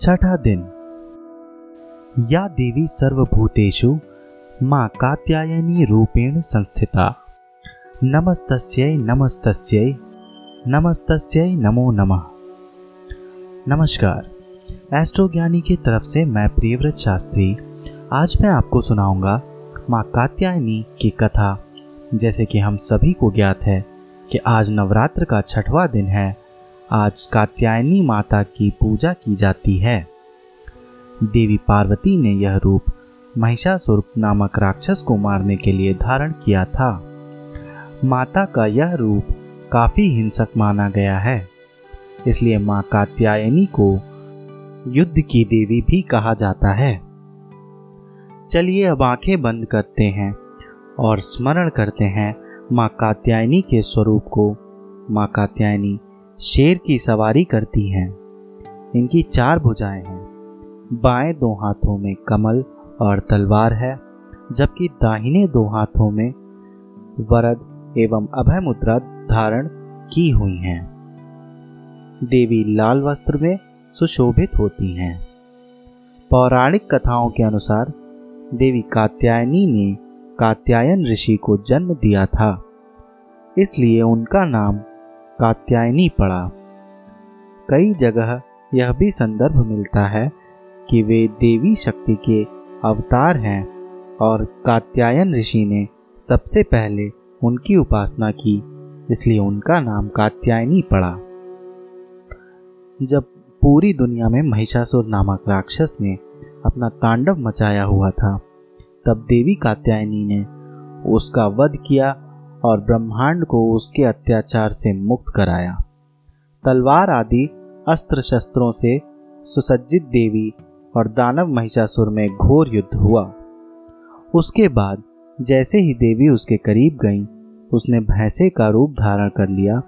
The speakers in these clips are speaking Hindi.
छठा दिन। या देवी सर्वभूतेषु माँ कात्यायनी रूपेण संस्थिता। नमस्तस्यै नमस्तस्यै नमस्तस्यै नमो नमः। नमस्कार। एस्ट्रो ज्ञानी की तरफ़ से मैं प्रियव्रत शास्त्री, आज मैं आपको सुनाऊँगा माँ कात्यायनी की कथा, जैसे कि हम सभी को ज्ञात है कि आज नवरात्र का छठवां दिन है। आज कात्यायनी माता की पूजा की जाती है। देवी पार्वती ने यह रूप महिषासुर नामक राक्षस को मारने के लिए धारण किया था। माता का यह रूप काफ़ी हिंसक माना गया है, इसलिए माँ कात्यायनी को युद्ध की देवी भी कहा जाता है। चलिए अब आँखें बंद करते हैं और स्मरण करते हैं माँ कात्यायनी के स्वरूप को। माँ कात्यायनी शेर की सवारी करती हैं। इनकी चार भुजाएँ हैं। बाएँ दो हाथों में कमल और तलवार है, जबकि दाहिने दो हाथों में वरद एवं अभय मुद्रा धारण की हुई हैं। देवी लाल वस्त्र में सुशोभित होती हैं। पौराणिक कथाओं के अनुसार देवी कात्यायनी ने कात्यायन ऋषि को जन्म दिया था, इसलिए उनका नाम कात्यायनी पड़ा। कई जगह यह भी संदर्भ मिलता है कि वे देवी शक्ति के अवतार हैं और कात्यायन ऋषि ने सबसे पहले उनकी उपासना की, इसलिए उनका नाम कात्यायनी पड़ा। जब पूरी दुनिया में महिषासुर नामक राक्षस ने अपना तांडव मचाया हुआ था, तब देवी कात्यायनी ने उसका वध किया और ब्रह्मांड को उसके अत्याचार से मुक्त कराया। तलवार आदि अस्त्र शस्त्रों से सुसज्जित देवी और दानव महिषासुर में घोर युद्ध हुआ। उसके बाद जैसे ही देवी उसके करीब गई, उसने भैंसे का रूप धारण कर लिया।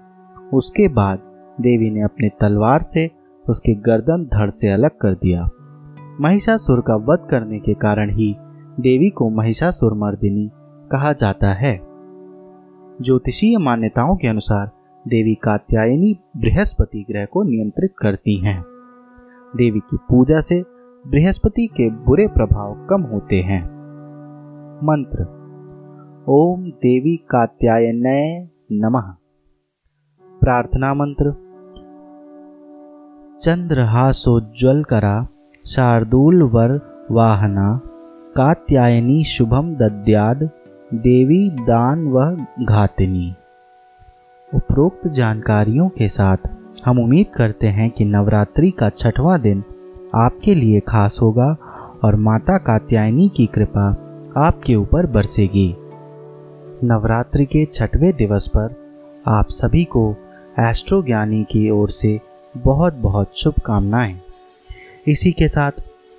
उसके बाद देवी ने अपने तलवार से उसके गर्दन धड़ से अलग कर दिया। महिषासुर का वध करने के कारण ही देवी को महिषासुर मर्दिनी कहा जाता है। ज्योतिषीय मान्यताओं के अनुसार देवी कात्यायनी बृहस्पति ग्रह को नियंत्रित करती हैं। देवी की पूजा से बृहस्पति के बुरे प्रभाव कम होते हैं। मंत्र, ओम देवी कात्यायनय नमः। प्रार्थना मंत्र चंद्रहासोज्वल करा, शार्दूल वर वाहना, कात्यायनी शुभम दद्याद देवी दान व घातनी। उपरोक्त जानकारियों के साथ हम उम्मीद करते हैं कि नवरात्रि का छठवां दिन आपके लिए खास होगा और माता कात्यायनी की कृपा आपके ऊपर बरसेगी। नवरात्रि के छठवें दिवस पर आप सभी को एस्ट्रो ज्ञानी की ओर से बहुत बहुत शुभकामनाएँ। इसी के साथ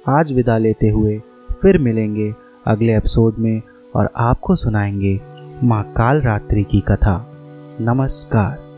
आज विदा लेते हुए फिर मिलेंगे अगले एपिसोड में। और आपको सुनाएँगे माँ कालरात्रि की कथा। नमस्कार।